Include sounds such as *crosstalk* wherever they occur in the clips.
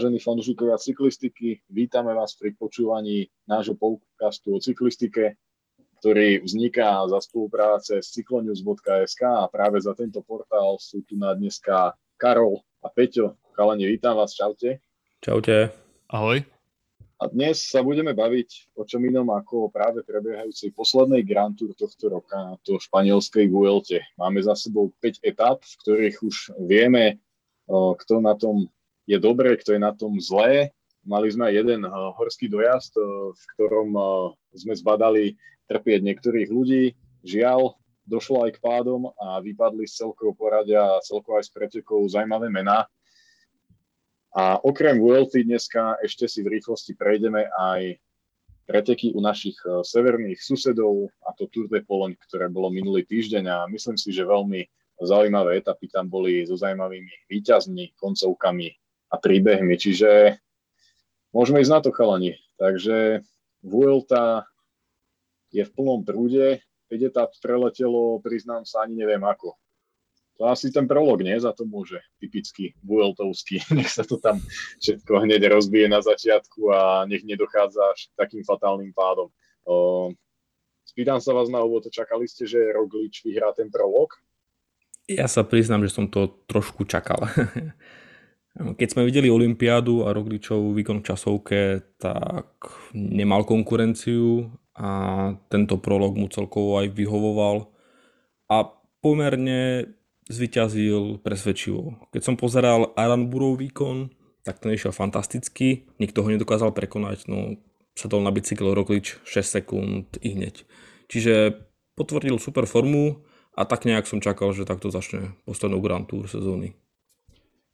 Vážení fanúšikovia cyklistiky, vítame vás pri počúvaní nášho podcastu o cyklistike, ktorý vzniká za spolupráce s cyclonews.sk a práve za tento portál sú tu na dneska Karol a Peťo. Chalani, vítam vás, čaute. Čaute. Ahoj. A dnes sa budeme baviť o čom inom ako práve prebiehajúcej poslednej Grand Tour tohto roka, to španielskej Vuelte. Máme za sebou 5 etap, v ktorých už vieme, kto na tom je dobre, kto je na tom zlé. Mali sme jeden uh, horský dojazd, uh, v ktorom uh, sme zbadali trpieť niektorých ľudí. Žiaľ, došlo aj k pádom a vypadli z celkového poradia a celkovo aj z pretekov zaujímavé mená. A okrem Vuelty dneska ešte si v rýchlosti prejdeme aj preteky u našich severných susedov, a to Tour de Pologne, ktoré bolo minulý týždeň a myslím si, že veľmi zaujímavé etapy tam boli so zaujímavými výťazmi, koncovkami a príbehmi. Čiže môžeme ísť na to, chalani. Takže Vuelta je v plnom prúde, 5 etap preletelo, priznám sa, ani neviem ako. To asi ten prolog, nie? Za to môže. Typicky Vueltovský. *laughs* Nech sa to tam všetko hneď rozbije na začiatku a nech nedochádza až takým fatálnym pádom. O, spýtam sa vás na úvod, čakali ste, že Roglič vyhrá ten prolog? Ja sa priznám, že som to trošku čakal. *laughs* Keď sme videli Olympiádu a Rogličov výkon v časovke, tak nemal konkurenciu a tento prolog mu celkovo aj vyhovoval a pomerne zvyťazil presvedčivo. Keď som pozeral Aranburov výkon, tak ten išiel fantasticky, nikto ho nedokázal prekonať, no sadol na bicykel Roglič 6 sekúnd i hneď. Čiže potvrdil super formu a tak nejak som čakal, že takto začne poslednú Grand Tour sezóny.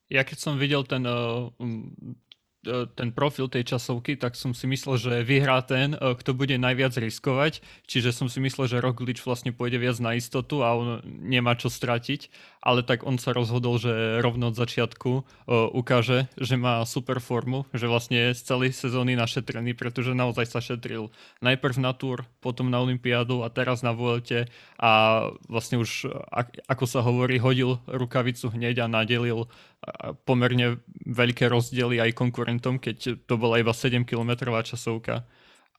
Ja keď som videl ten, uh, ten profil tej časovky, tak som si myslel, že vyhrá ten, uh, kto bude najviac riskovať. Čiže som si myslel, že Roglič vlastne pôjde viac na istotu a on nemá čo stratiť ale tak on sa rozhodol, že rovno od začiatku uh, ukáže, že má super formu, že vlastne z celej sezóny našetrený, pretože naozaj sa šetril najprv na Tour, potom na Olympiádu a teraz na Vuelte a vlastne už, ako sa hovorí, hodil rukavicu hneď a nadelil pomerne veľké rozdiely aj konkurentom, keď to bola iba 7 km časovka.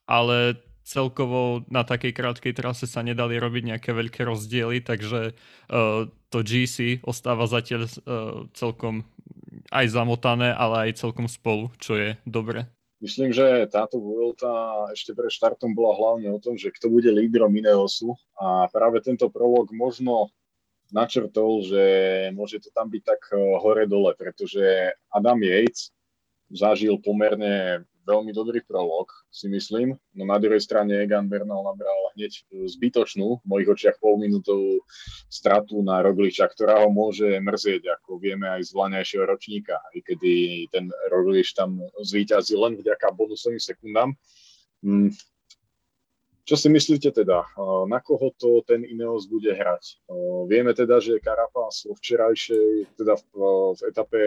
Ale celkovo na takej krátkej trase sa nedali robiť nejaké veľké rozdiely, takže uh, to GC ostáva zatiaľ uh, celkom aj zamotané, ale aj celkom spolu, čo je dobre. Myslím, že táto Vuelta ešte pred štartom bola hlavne o tom, že kto bude lídrom Ineosu a práve tento prolog možno načrtol, že môže to tam byť tak eh, hore-dole, pretože Adam Yates zažil pomerne veľmi dobrý prolog, si myslím. No na druhej strane Egan Bernal nabral hneď zbytočnú, v mojich očiach polminútovú stratu na Rogliča, ktorá ho môže mrzieť, ako vieme aj z vlaňajšieho ročníka, aj kedy ten Roglič tam zvýťazil len vďaka bonusovým sekundám. Čo si myslíte teda, na koho to ten Ineos bude hrať? Vieme teda, že Carapaz vo včerajšej, teda v, v etape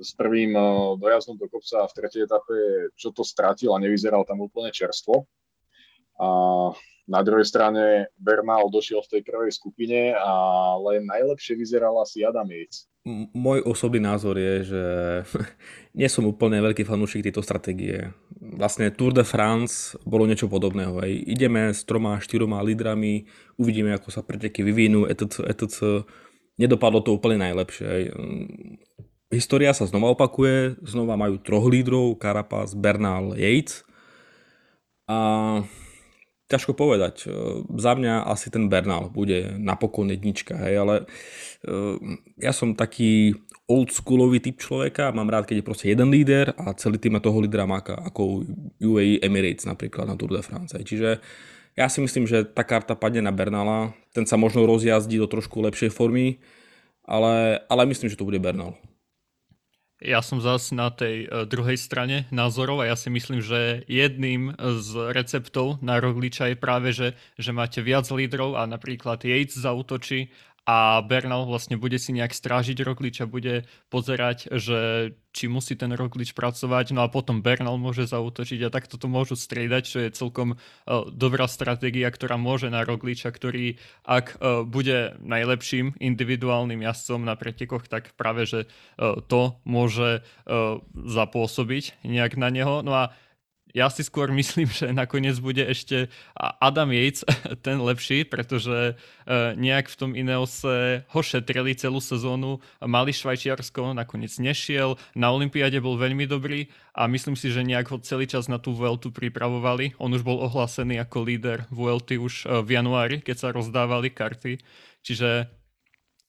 s prvým dojazdom do kopca a v tretej etape, čo to stratil a nevyzeral tam úplne čerstvo. A na druhej strane Bernal došiel v tej prvej skupine, ale najlepšie vyzeral asi Adam Yates môj osobný názor je, že *laughs* nie som úplne veľký fanúšik tejto stratégie. Vlastne Tour de France bolo niečo podobného. Hej. Ideme s troma, štyroma lídrami, uvidíme, ako sa preteky vyvinú, etc, etc. Nedopadlo to úplne najlepšie. Hej. História sa znova opakuje, znova majú troch lídrov, Carapaz, Bernal, Yates. A ťažko povedať. Za mňa asi ten Bernal bude napokon jednička, hej, ale ja som taký old schoolový typ človeka, mám rád, keď je proste jeden líder a celý tým toho lídra má ako UAE Emirates napríklad na Tour de France. Čiže ja si myslím, že tá karta padne na Bernala, ten sa možno rozjazdí do trošku lepšej formy, ale, ale myslím, že to bude Bernal. Ja som zase na tej uh, druhej strane názorov a ja si myslím, že jedným z receptov na Rogliča je práve, že, že máte viac lídrov a napríklad Yates zautočí a Bernal vlastne bude si nejak strážiť Roglič a bude pozerať, že či musí ten Roglič pracovať, no a potom Bernal môže zautočiť a takto to môžu striedať, čo je celkom uh, dobrá stratégia, ktorá môže na Rogliča, ktorý ak uh, bude najlepším individuálnym jazdcom na pretekoch, tak práve, že uh, to môže zapôsobiť nejak na neho. No a ja si skôr myslím, že nakoniec bude ešte Adam Yates *laughs* ten lepší, pretože e, nejak v tom Ineose ho šetrili celú sezónu, mali Švajčiarsko, nakoniec nešiel, na Olympiáde bol veľmi dobrý a myslím si, že nejak ho celý čas na tú Vueltu pripravovali. On už bol ohlásený ako líder Vuelty už e, v januári, keď sa rozdávali karty. Čiže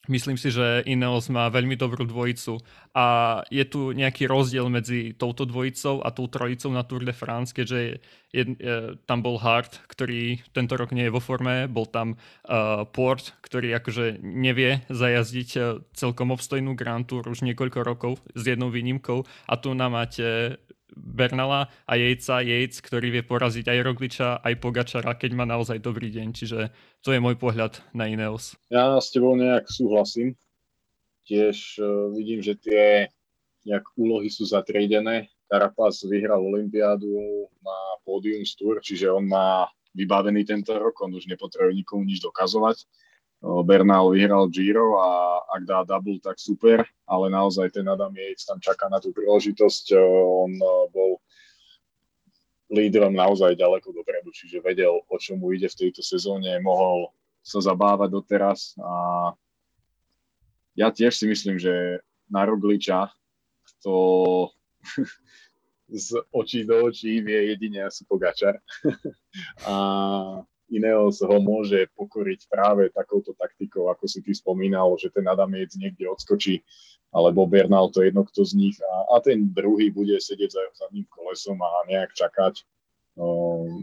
Myslím si, že Ineos má veľmi dobrú dvojicu a je tu nejaký rozdiel medzi touto dvojicou a tou trojicou na Tour de France, keďže je, je, je, tam bol Hart, ktorý tento rok nie je vo forme, bol tam uh, Port, ktorý akože nevie zajazdiť uh, celkom obstojnú Grand Tour už niekoľko rokov s jednou výnimkou a tu nám máte Bernala a Jejca, Jejc, ktorý vie poraziť aj Rogliča, aj Pogačara, keď má naozaj dobrý deň. Čiže to je môj pohľad na Ineos. Ja s tebou nejak súhlasím. Tiež uh, vidím, že tie nejak úlohy sú zatriedené. Carapaz vyhral Olympiádu na pódium z Tour, čiže on má vybavený tento rok, on už nepotrebuje nikomu nič dokazovať. Bernal vyhral Giro a ak dá double, tak super, ale naozaj ten Adam Yates tam čaká na tú príležitosť. On bol lídrom naozaj ďaleko dopredu, čiže vedel, o čom mu ide v tejto sezóne, mohol sa zabávať doteraz a ja tiež si myslím, že na Rogliča to *laughs* z očí do očí vie jedine asi Pogačar. *laughs* a Ineos ho môže pokoriť práve takouto taktikou, ako si ty spomínal, že ten Adamec niekde odskočí, alebo Bernal, to jedno kto z nich a, a ten druhý bude sedieť za, za ním kolesom a nejak čakať,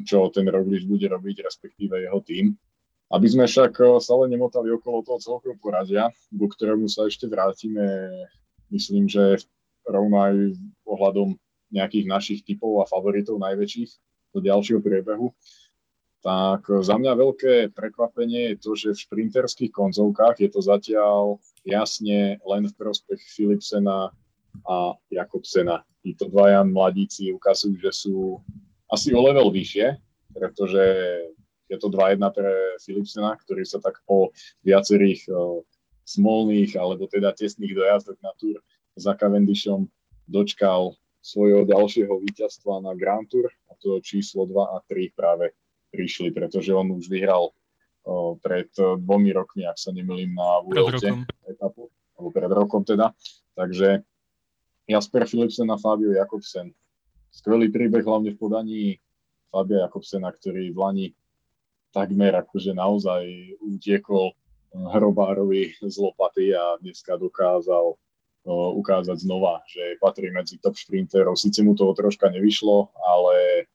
čo ten Roglič bude robiť, respektíve jeho tým. Aby sme však stále nemotali okolo toho celkového poradia, ku ktorému sa ešte vrátime, myslím, že rovno aj ohľadom nejakých našich typov a favoritov najväčších do ďalšieho priebehu tak za mňa veľké prekvapenie je to, že v šprinterských konzovkách je to zatiaľ jasne len v prospech Philipsena a Jakobsena. Títo dvaja mladíci ukazujú, že sú asi o level vyššie, pretože je to 2-1 pre Philipsena, ktorý sa tak po viacerých uh, smolných alebo teda tesných dojazdoch na túr za Cavendishom dočkal svojho ďalšieho víťazstva na Grand Tour, a to číslo 2 a 3 práve prišli, pretože on už vyhral o, pred dvomi rokmi, ak sa nemýlim, na Vuelte etapu, alebo pred rokom teda. Takže Jasper Philipsen a Fabio Jakobsen. Skvelý príbeh hlavne v podaní Fabia Jakobsena, ktorý v Lani takmer akože naozaj utiekol Hrobárovi z lopaty a dneska dokázal ukázať znova, že patrí medzi top šprinterov. Sice mu toho troška nevyšlo, ale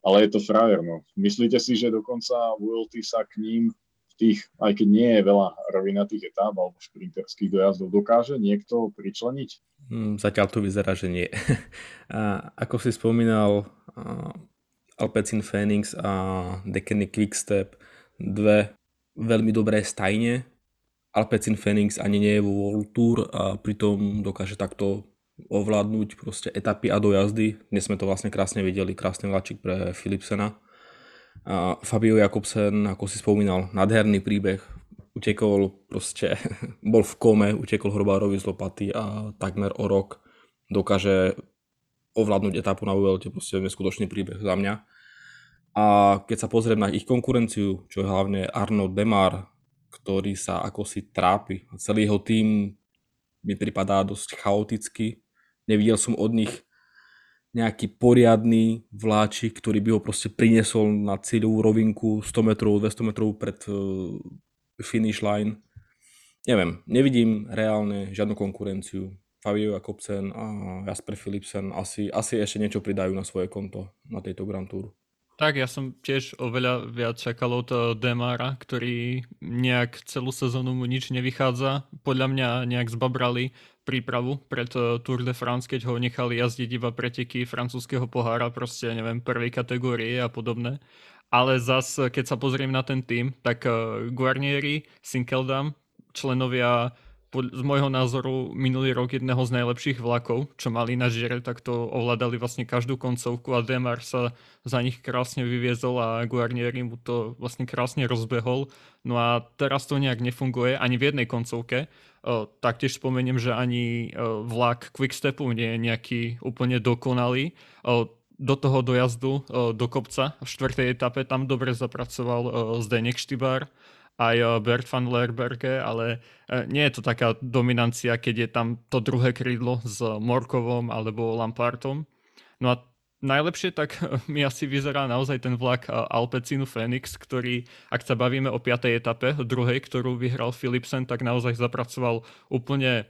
ale je to frajer, no. Myslíte si, že dokonca VLT sa k ním v tých, aj keď nie je veľa rovinatých etáp alebo šprinterských dojazdov, dokáže niekto pričleniť? Hmm, zatiaľ to vyzerá, že nie. *laughs* a ako si spomínal, Alpecin Phoenix a Dekeny Quickstep, dve veľmi dobré stajne. Alpecin Phoenix ani nie je vo World Tour a pritom dokáže takto ovládnuť proste etapy a dojazdy. Dnes sme to vlastne krásne videli, krásny vláčik pre Philipsena. A Fabio Jakobsen, ako si spomínal, nádherný príbeh. Utekol proste, *laughs* bol v kome, utekol Hrobárovi z lopaty a takmer o rok dokáže ovládnuť etapu na Vuelte, proste neskutočný príbeh za mňa. A keď sa pozriem na ich konkurenciu, čo je hlavne Arno Demar, ktorý sa ako si trápi. Celý jeho tým mi pripadá dosť chaoticky. Nevidel som od nich nejaký poriadny vláčik, ktorý by ho proste priniesol na cieľovú rovinku 100 metrov, 200 metrov pred uh, finish line. Neviem, nevidím reálne žiadnu konkurenciu. Fabio Jakobsen a Jasper Philipsen asi, asi ešte niečo pridajú na svoje konto na tejto Grand Tour. Tak, ja som tiež oveľa viac čakal od eh, Demara, ktorý nejak celú sezónu mu nič nevychádza. Podľa mňa nejak zbabrali prípravu pred eh, Tour de France, keď ho nechali jazdiť iba preteky francúzského pohára, proste neviem, prvej kategórie a podobné. Ale zas, keď sa pozriem na ten tým, tak eh, Guarnieri, Sinkeldam, členovia z môjho názoru minulý rok jedného z najlepších vlakov, čo mali na žire, tak to ovládali vlastne každú koncovku a Demar sa za nich krásne vyviezol a Guarnieri mu to vlastne krásne rozbehol. No a teraz to nejak nefunguje ani v jednej koncovke. Taktiež spomeniem, že ani vlak Quickstepu nie je nejaký úplne dokonalý do toho dojazdu do kopca v štvrtej etape tam dobre zapracoval Zdenek Štybár aj eh, Bert van Lerberge, ale eh, nie je to taká dominancia, keď je tam to druhé krídlo s Morkovom alebo Lampartom. No a najlepšie tak *laughs* mi asi vyzerá naozaj ten vlak eh, Alpecinu Phoenix, ktorý, ak sa bavíme o 5. etape, druhej, ktorú vyhral Philipsen, tak naozaj zapracoval úplne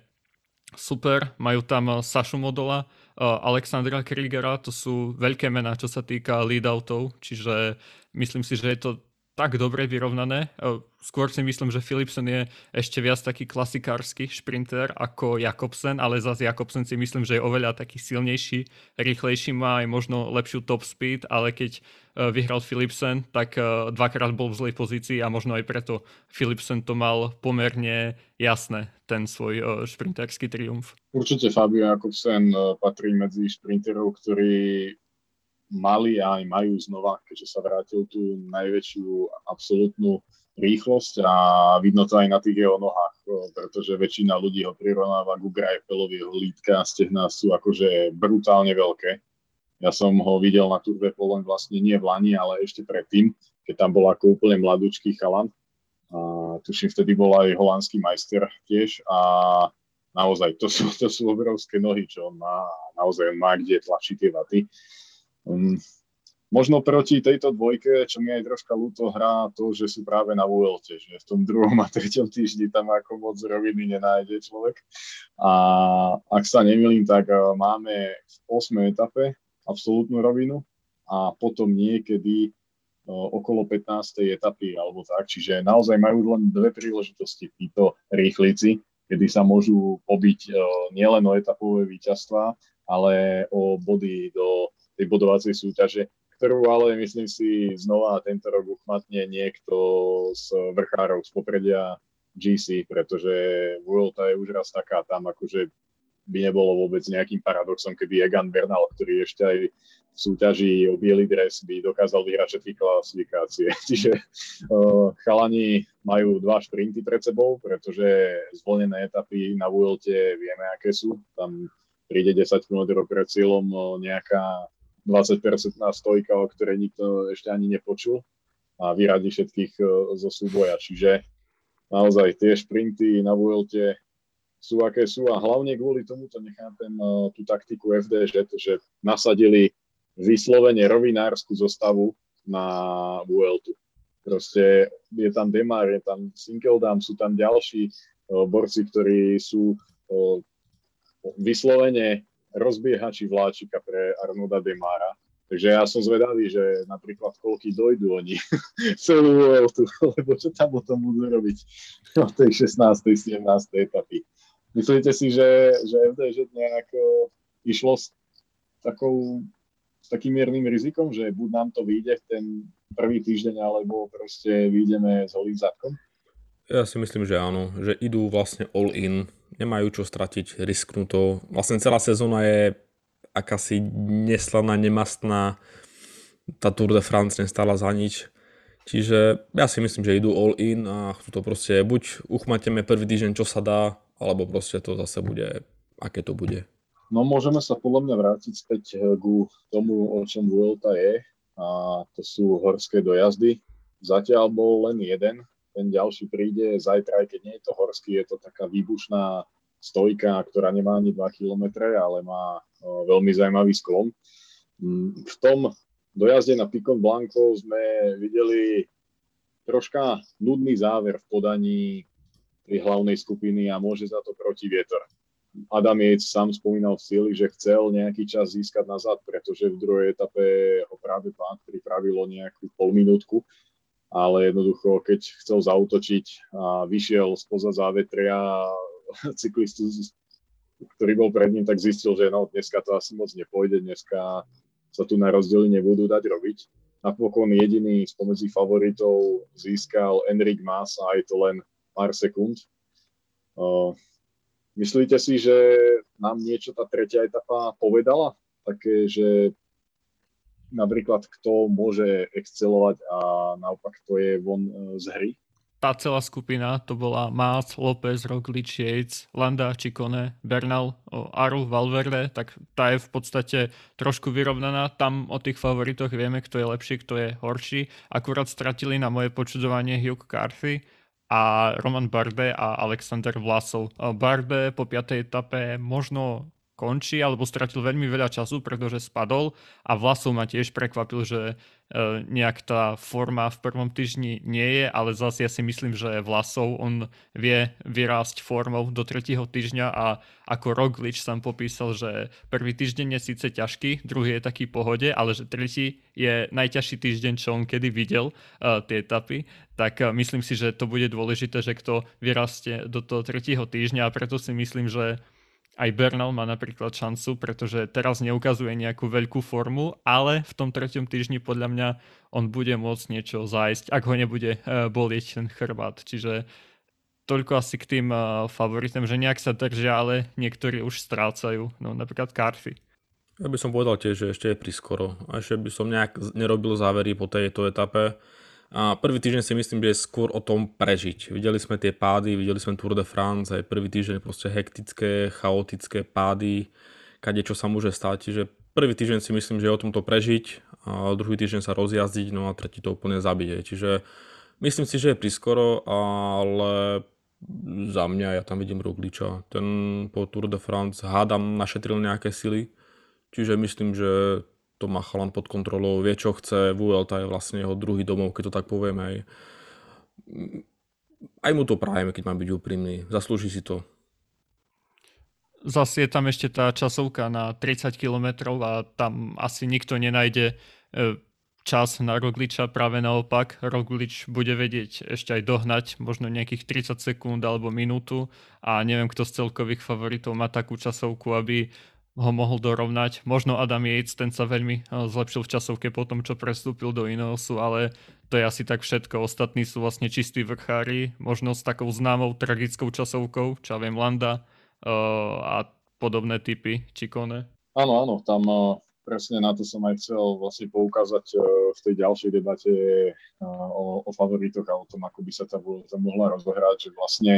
super. Majú tam Sašu Modola, Alexandra Kriegera, to sú veľké mená, čo sa týka lead-outov, čiže myslím si, že je to tak dobre vyrovnané. E, skôr si myslím, že Philipsen je ešte viac taký klasikársky šprinter ako Jakobsen, ale zase Jakobsen si myslím, že je oveľa taký silnejší, rýchlejší, má aj možno lepšiu top speed, ale keď e, vyhral Philipsen, tak e, dvakrát bol v zlej pozícii a možno aj preto Philipsen to mal pomerne jasné, ten svoj šprinterský triumf. Určite Fabio Jakobsen patrí medzi šprinterov, ktorí mali a aj majú znova, keďže sa vrátil tú najväčšiu absolútnu rýchlosť a vidno to aj na tých jeho nohách, pretože väčšina ľudí ho prirovnáva k Grajpelovi, jeho lítka a stehná sú akože brutálne veľké. Ja som ho videl na Tour de Pologne vlastne nie v Lani, ale ešte predtým, keď tam bol ako úplne mladúčký chalan. A tuším, vtedy bol aj holandský majster tiež a naozaj to sú, to sú obrovské nohy, čo on má. Naozaj on má kde tlačiť tie vaty. Um, možno proti tejto dvojke, čo mi aj troška ľúto hrá, to, že sú práve na Vuelte, že v tom druhom a treťom týždni tam ako moc roviny nenájde človek. A ak sa nemýlim, tak uh, máme v 8. etape absolútnu rovinu a potom niekedy uh, okolo 15. etapy alebo tak. Čiže naozaj majú len dve príležitosti títo rýchlici, kedy sa môžu pobiť uh, nielen o etapové víťazstva, ale o body do tej bodovacej súťaže, ktorú ale myslím si znova tento rok uchmatne niekto z vrchárov z popredia GC, pretože Vuelta je už raz taká tam, akože by nebolo vôbec nejakým paradoxom, keby Egan Bernal, ktorý ešte aj v súťaži o biely dres by dokázal vyhrať všetky klasifikácie. *laughs* Čiže uh, chalani majú dva šprinty pred sebou, pretože zvolené etapy na Vuelte vieme, aké sú. Tam príde 10 km pred cieľom nejaká 20-percentná stojka, o ktorej nikto ešte ani nepočul a vyradí všetkých e, zo súboja. Čiže naozaj tie šprinty na Vuelte sú aké sú a hlavne kvôli tomu to nechápem e, tú taktiku FDŽ, že nasadili vyslovene rovinárskú zostavu na Vueltu. Proste je tam Demar, je tam Sinkeldam, sú tam ďalší uh, borci, ktorí sú vyslovene rozbiehači vláčika pre Arnolda Demara. Takže ja som zvedavý, že napríklad koľky dojdu oni *laughs* celú Vueltu, *laughs* lebo čo tam potom budú robiť *laughs* v tej 16. 17. etapy. Myslíte si, že, že FDŽ nejak išlo s, takou, takým miernym rizikom, že buď nám to vyjde v ten prvý týždeň, alebo proste vyjdeme s holým zadkom? Ja si myslím, že áno, že idú vlastne all in, nemajú čo stratiť, risknú to. Vlastne celá sezóna je akási neslaná, nemastná, tá Tour de France nestála za nič. Čiže ja si myslím, že idú all in a chcú to proste buď uchmateme prvý týždeň, čo sa dá, alebo proste to zase bude, aké to bude. No môžeme sa podľa mňa vrátiť späť ku tomu, o čom Vuelta je a to sú horské dojazdy. Zatiaľ bol len jeden ten ďalší príde zajtra, aj keď nie je to horský, je to taká výbušná stojka, ktorá nemá ani 2 km, ale má veľmi zaujímavý sklon. Mm, v tom dojazde na Picon Blanco sme videli troška nudný záver v podaní tej hlavnej skupiny a môže za to protivietor. Adam Jec sám spomínal v cieli, že chcel nejaký čas získať nazad, pretože v druhej etape ho práve pán pripravilo nejakú polminútku ale jednoducho, keď chcel zautočiť a vyšiel spoza závetria cyklistu, ktorý bol pred ním, tak zistil, že no, dneska to asi moc nepôjde, dneska sa tu na rozdiely nebudú dať robiť. Napokon jediný spomedzi favoritov získal Enric Mas a aj to len pár sekúnd. Myslíte si, že nám niečo tá tretia etapa povedala? Také, že napríklad kto môže excelovať a naopak kto je von e, z hry? Tá celá skupina to bola Maas, López, Roglič, Yates, Landa, Čikone, Bernal, Aru, Valverde, tak tá je v podstate trošku vyrovnaná. Tam o tých favoritoch vieme, kto je lepší, kto je horší. Akurát stratili na moje počudovanie Hugh Carthy, a Roman Barbe a Alexander Vlasov. Barbe po piatej etape možno končí alebo stratil veľmi veľa času, pretože spadol a Vlasov ma tiež prekvapil, že e, nejak tá forma v prvom týždni nie je, ale zase ja si myslím, že Vlasov on vie vyrásť formou do tretieho týždňa a ako Roglič sám popísal, že prvý týždeň je síce ťažký, druhý je taký pohode, ale že tretí je najťažší týždeň, čo on kedy videl uh, tie etapy, tak uh, myslím si, že to bude dôležité, že kto vyrastie do toho tretieho týždňa a preto si myslím, že aj Bernal má napríklad šancu, pretože teraz neukazuje nejakú veľkú formu, ale v tom treťom týždni podľa mňa on bude môcť niečo zájsť, ak ho nebude uh, bolieť ten chrbát. Čiže toľko asi k tým uh, favoritom, že nejak sa držia, ale niektorí už strácajú, no napríklad Carthy. Ja by som povedal tiež, že ešte je priskoro. A ešte by som nejak nerobil závery po tejto etape a prvý týždeň si myslím, že je skôr o tom prežiť. Videli sme tie pády, videli sme Tour de France, aj prvý týždeň proste hektické, chaotické pády, kade čo sa môže stať. Čiže prvý týždeň si myslím, že je o tomto prežiť, a druhý týždeň sa rozjazdiť, no a tretí to úplne zabiť. Čiže myslím si, že je priskoro, ale za mňa ja tam vidím Rogliča. Ten po Tour de France hádam našetril nejaké sily, čiže myslím, že to má chalan pod kontrolou, vie čo chce, Vuelta je vlastne jeho druhý domov, keď to tak povieme. Aj, aj mu to prajeme, keď mám byť úprimný. Zaslúži si to. Zase je tam ešte tá časovka na 30 km a tam asi nikto nenájde e, čas na Rogliča, práve naopak. Roglič bude vedieť ešte aj dohnať možno nejakých 30 sekúnd alebo minútu a neviem, kto z celkových favoritov má takú časovku, aby ho mohol dorovnať. Možno Adam Yates, ten sa veľmi eh, zlepšil v časovke po tom, čo prestúpil do Ineosu, ale to je asi tak všetko. Ostatní sú vlastne čistí vrchári, možno s takou známou tragickou časovkou, čo ja viem, Landa uh, a podobné typy, Čikone. Áno, áno, tam uh, presne na to som aj chcel vlastne poukázať v tej ďalšej debate o, o favoritoch a o tom, ako by sa tá mohla rozohrať, že vlastne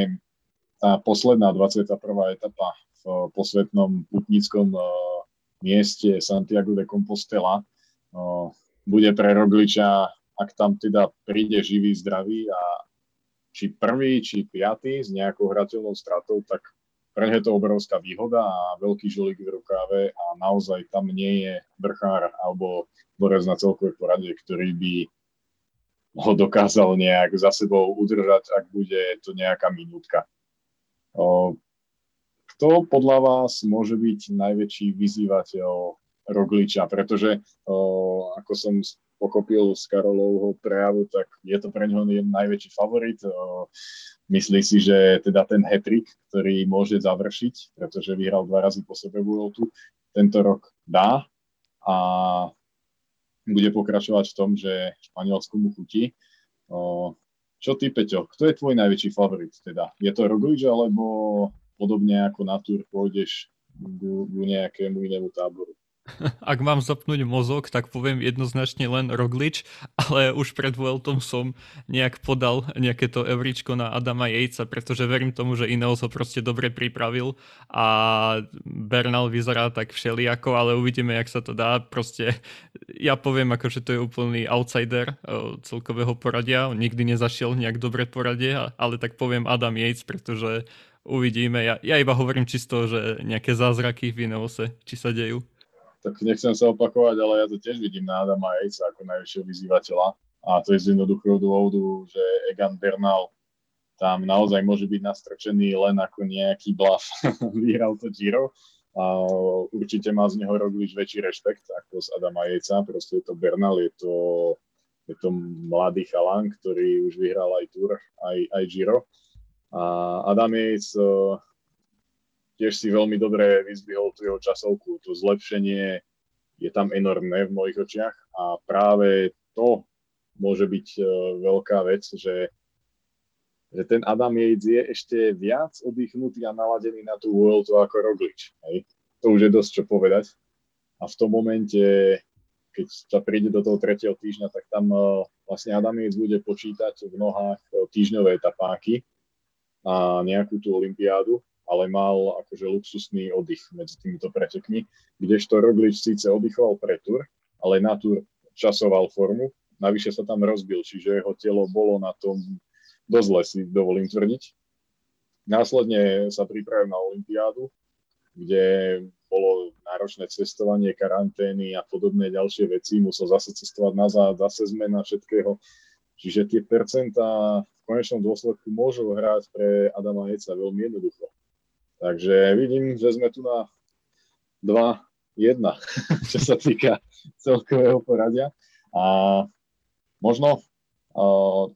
tá posledná 21. etapa v posvetnom putníckom eh, mieste Santiago de Compostela. Eh, bude pre Rogliča, ak tam teda príde živý, zdravý a či prvý, či piatý s nejakou hrateľnou stratou, tak pre je to obrovská výhoda a veľký žolík v rukáve a naozaj tam nie je vrchár alebo borec na celkové poradie, ktorý by ho dokázal nejak za sebou udržať, ak bude to nejaká minútka. Kto podľa vás môže byť najväčší vyzývateľ Rogliča? Pretože, ako som pochopil z Karolovho prejavu, tak je to pre ňoho najväčší favorit. Myslí si, že teda ten hetrik, ktorý môže završiť, pretože vyhral dva razy po sebe Vueltu, tento rok dá a bude pokračovať v tom, že Španielsku mu chutí. Čo ty, Peťo, kto je tvoj najväčší favorit? Teda? Je to Roglič alebo podobne ako na túr pôjdeš k, k nejakému inému táboru. *laughs* Ak mám zapnúť mozog, tak poviem jednoznačne len Roglič, ale už pred Vueltom som nejak podal nejaké to evričko na Adama Jejca, pretože verím tomu, že Ineos ho proste dobre pripravil a Bernal vyzerá tak všelijako, ale uvidíme, jak sa to dá. Proste *laughs* ja poviem, ako, že to je úplný outsider eh, celkového poradia. On nikdy nezašiel nejak dobre poradie, ale tak poviem Adam Yates, pretože uvidíme. Ja, ja iba hovorím čisto, že nejaké zázraky v Ineose, či sa dejú. Tak nechcem sa opakovať, ale ja to tiež vidím na Adama Ejca ako najvyššieho vyzývateľa. A to je z jednoduchého dôvodu, že Egan Bernal tam naozaj môže byť nastrčený len ako nejaký bluff. *laughs* Vyhral to Giro. A určite má z neho Roglič väčší rešpekt ako z Adama Jejca. Proste je to Bernal, je to, je to mladý chalan, ktorý už vyhral aj Tour, aj, aj Giro a Adam Yates uh, tiež si veľmi dobre vyzvihol tú jeho časovku. To zlepšenie je tam enormné v mojich očiach a práve to môže byť uh, veľká vec, že že ten Adam Yates je ešte viac oddychnutý a naladený na tú Vueltu ako Roglič. Hej. To už je dosť čo povedať. A v tom momente, keď sa príde do toho tretieho týždňa, tak tam uh, vlastne Adam Yates bude počítať v nohách uh, týždňové etapáky na nejakú tú olympiádu, ale mal akože luxusný oddych medzi týmito pretekmi, kdežto Roglič síce oddychoval pre tur, ale na tur časoval formu, navyše sa tam rozbil, čiže jeho telo bolo na tom dosť zle si dovolím tvrdiť. Následne sa pripravil na Olympiádu, kde bolo náročné cestovanie, karantény a podobné ďalšie veci. Musel zase cestovať nazad, zase zmena všetkého. Čiže tie percentá konečnom dôsledku môžu hrať pre Adama Jeca veľmi jednoducho. Takže vidím, že sme tu na 2-1, *laughs* čo sa týka celkového poradia. A možno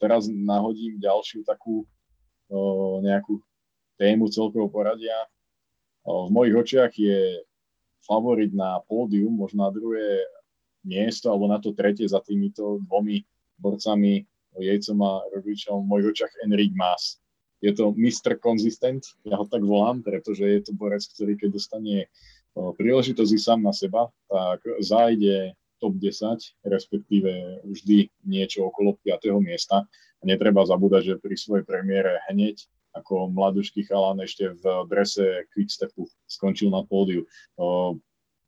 teraz nahodím ďalšiu takú nejakú tému celkového poradia. V mojich očiach je favorit na pódium, možno na druhé miesto, alebo na to tretie za týmito dvomi borcami, Jejcom a Rogličom, v mojich očiach Enric Mas. Je to Mr. Consistent, ja ho tak volám, pretože je to borec, ktorý keď dostane príležitosť sám na seba, tak zájde top 10, respektíve vždy niečo okolo 5. miesta. A netreba zabúdať, že pri svojej premiére hneď ako mladúšky chalán ešte v drese Quickstepu skončil na pódiu.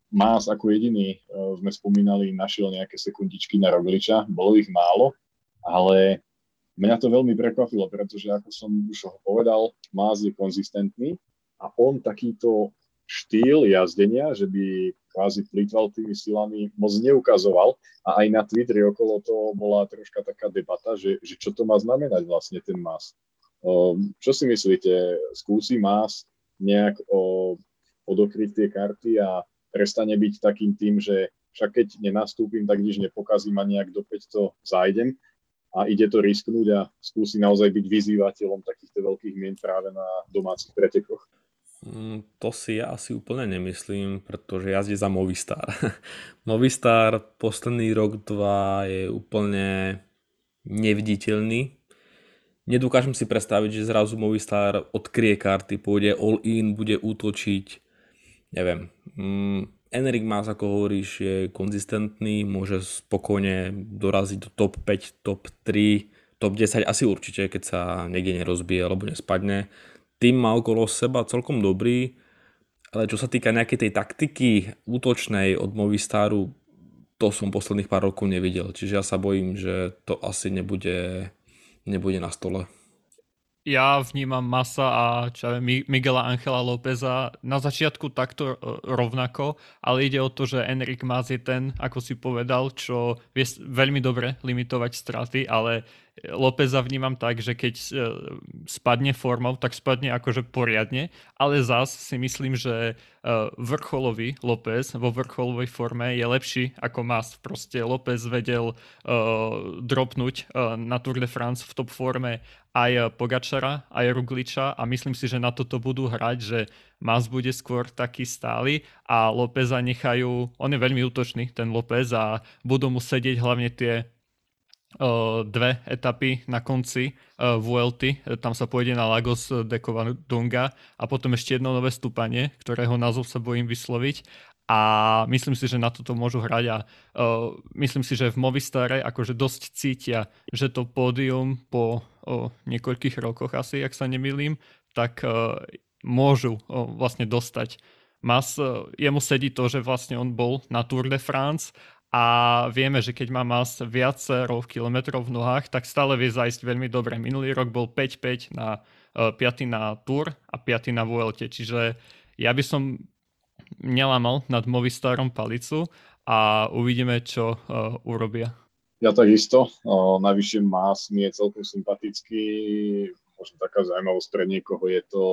Más ako jediný, sme spomínali, našiel nejaké sekundičky na Rogliča, bolo ich málo, ale mňa to veľmi prekvapilo, pretože ako som už ho povedal, Más je konzistentný a on takýto štýl jazdenia, že by kvázi plýtval tými silami, moc neukazoval. A aj na Twitteri okolo toho bola troška taká debata, že, že čo to má znamenať vlastne ten más. čo si myslíte, skúsi más nejak o, odokryť tie karty a prestane byť takým tým, že však keď nenastúpim, tak nič nepokazím a nejak do 5 to zájdem a ide to risknúť a skúsi naozaj byť vyzývateľom takýchto veľkých mien práve na domácich pretekoch. Mm, to si ja asi úplne nemyslím, pretože jazdí za Movistar. *laughs* Movistar posledný rok, dva je úplne neviditeľný. Nedokážem si predstaviť, že zrazu Movistar odkrie karty, pôjde all in, bude útočiť. Neviem. Mm, Enrik Mas, ako hovoríš, je konzistentný, môže spokojne doraziť do top 5, top 3, top 10 asi určite, keď sa niekde nerozbije alebo nespadne tým má okolo seba celkom dobrý, ale čo sa týka nejakej tej taktiky útočnej od Movistaru, to som posledných pár rokov nevidel. Čiže ja sa bojím, že to asi nebude, nebude na stole ja vnímam Masa a čo ja Miguela Angela Lópeza na začiatku takto e, rovnako, ale ide o to, že Enric Mas je ten, ako si povedal, čo vie veľmi dobre limitovať straty, ale Lópeza vnímam tak, že keď e, spadne formou, tak spadne akože poriadne, ale zás si myslím, že e, vrcholový López vo vrcholovej forme je lepší ako Mas. Proste López vedel dropnúť na Tour de France v top forme aj Pogačara, aj Rugliča a myslím si, že na toto budú hrať, že Mas bude skôr taký stály a Lópeza nechajú, on je veľmi útočný, ten López a budú mu sedieť hlavne tie uh, dve etapy na konci uh, Vuelty, tam sa pôjde na Lagos de Covadonga a potom ešte jedno nové stúpanie, ktorého názov sa bojím vysloviť a myslím si, že na toto môžu hrať a uh, myslím si, že v Movistare akože dosť cítia, že to pódium po uh, niekoľkých rokoch asi, ak sa nemýlim, tak uh, môžu uh, vlastne dostať. Mas, uh, jemu sedí to, že vlastne on bol na Tour de France a vieme, že keď má Mas viacero kilometrov v nohách, tak stále vie zajsť veľmi dobre. Minulý rok bol 5-5 na uh, 5 na Tour a 5 na Vuelte, čiže ja by som nelamal nad Movistarom palicu a uvidíme, čo urobia. Ja takisto. Navyše Más mi je celkom sympatický. Možno taká zaujímavosť pre niekoho je to,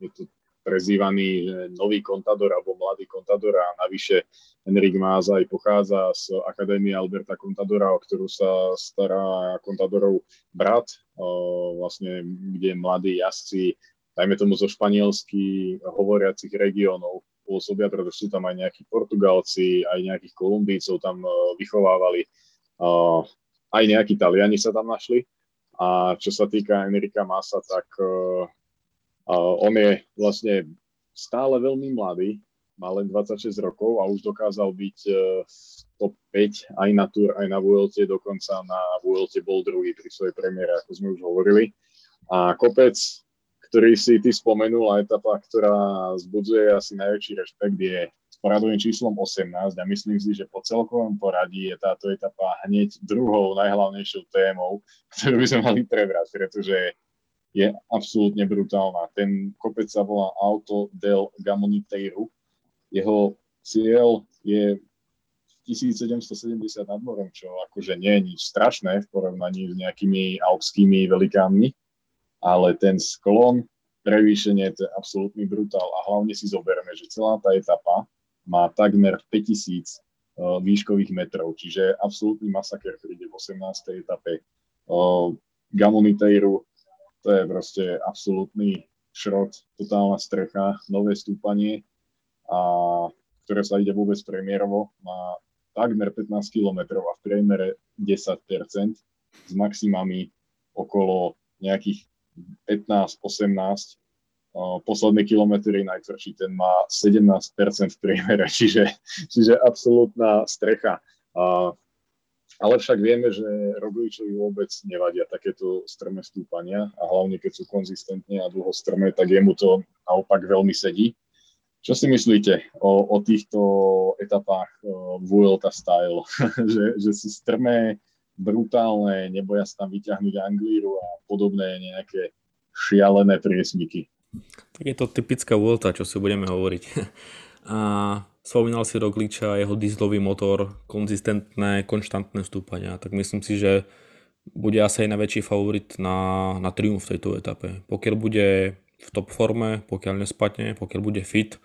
je to prezývaný nový kontador alebo mladý kontador a navyše Enrik Más aj pochádza z Akadémie Alberta Contadora, o ktorú sa stará kontadorov brat, vlastne, kde mladí jazdci, dajme tomu zo španielsky hovoriacich regiónov, pôsobia, pretože sú tam aj nejakí Portugalci, aj nejakých Kolumbícov tam vychovávali, aj nejakí Taliani sa tam našli. A čo sa týka Enrika Masa, tak uh, uh, on je vlastne stále veľmi mladý, má len 26 rokov a už dokázal byť uh, top 5 aj na Tour, aj na Vuelte, dokonca na Vuelte bol druhý pri svojej premiére, ako sme už hovorili. A kopec, ktorý si ty spomenul, a etapa, ktorá zbudzuje asi najväčší rešpekt, je poradovým číslom 18 a myslím si, že po celkovom poradí je táto etapa hneď druhou najhlavnejšou témou, ktorú by sme mali prebrať, pretože je absolútne brutálna. Ten kopec sa volá Auto del Gamoniteiro. Jeho cieľ je 1770 nad morem, čo akože nie je nič strašné v porovnaní s nejakými alpskými velikámmi, ale ten sklon, prevýšenie, to je absolútny brutál a hlavne si zoberme, že celá tá etapa má takmer 5000 uh, e, výškových metrov, čiže absolútny masaker príde v 18. etape. Uh, Gamoniteiru, to je proste absolútny šrot, totálna strecha, nové stúpanie, a, ktoré sa ide vôbec premiérovo, má takmer 15 km a v priemere 10% s maximami okolo nejakých 15-18. Posledné kilometry najtvrdší, ten má 17% v priemere, *laughs* čiže, čiže absolútna strecha. Ale však vieme, že Rogličovi vôbec nevadia takéto strmé stúpania a hlavne keď sú konzistentne a dlho strmé, tak jemu to naopak veľmi sedí. Čo si myslíte o, o týchto etapách Vuelta style? *laughs* že, že sú strmé, brutálne, neboja sa tam vyťahnuť Anglíru a podobné nejaké šialené priesmiky. Tak je to typická Vuelta, čo si budeme hovoriť. *laughs* A spomínal si Rogliča, jeho dieselový motor, konzistentné, konštantné stúpania, tak myslím si, že bude asi aj najväčší favorit na, na triumf v tejto etape. Pokiaľ bude v top forme, pokiaľ nespadne, pokiaľ bude fit,